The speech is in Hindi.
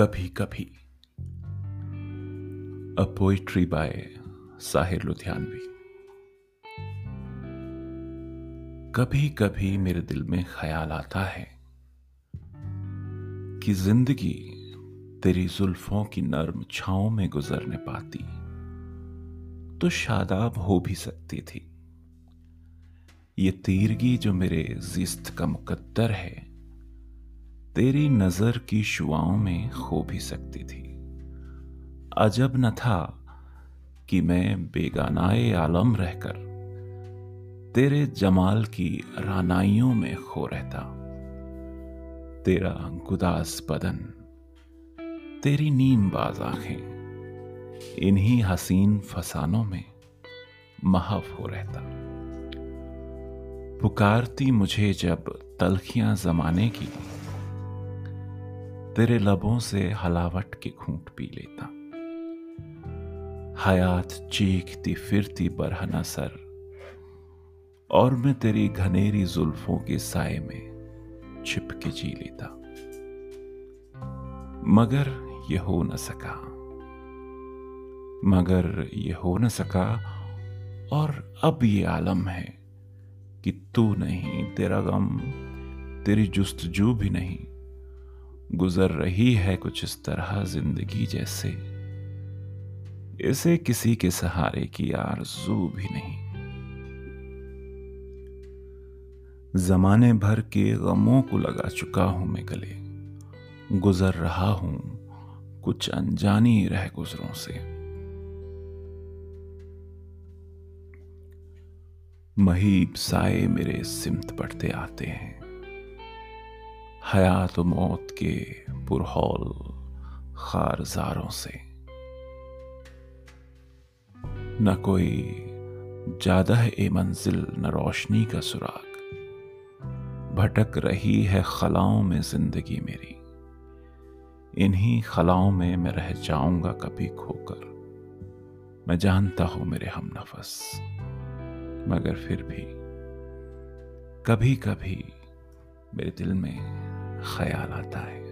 कभी कभी a poetry by Sahir Ludhianvi कभी कभी मेरे दिल में ख्याल आता है कि ज़िंदगी तेरी जुल्फों की नर्म छाओं में गुजरने पाती तो शादाब हो भी सकती थी। ये तीरगी जो मेरे जिस्त का मुकद्दर है तेरी नज़र की शुआओं में खो भी सकती थी। अजब न था कि मैं बेगानाए आलम रहकर तेरे जमाल की रानाइयों में खो रहता। तेरा गुदास बदन, तेरी नीम बाज आँखें, इन्हीं हसीन फसानों में महव हो रहता। पुकारती मुझे जब तलखियाँ जमाने की तेरे लबों से हलावट के घूंट पी लेता। हयात चीखती फिरती बरहना सर और मैं तेरी घनेरी जुल्फों के साय में छिप के जी लेता। मगर ये हो न सका, मगर ये हो न सका, और अब ये आलम है कि तू नहीं, तेरा गम, तेरी जुस्तजू भी नहीं। गुजर रही है कुछ इस तरह ज़िंदगी जैसे। इसे किसी के सहारे की आरज़ू भी नहीं। जमाने भर के गमों को लगा चुका हूँ मैं गले। गुजर रहा हूँ कुछ अनजानी रह गुजरों से। महीब साए मेरे सिमत पड़ते आते हैं। हयात मौत के पुरहौल खारजारों से। न कोई ज़्यादा ए मंजिल, न रोशनी का सुराग। भटक रही है खलाओं में ज़िंदगी मेरी। इन्हीं खलाओं में मैं रह जाऊँगा कभी खोकर। मैं जानता हूँ मेरे हम नफस, मगर फिर भी कभी कभी मेरे दिल में ख्याल आता है।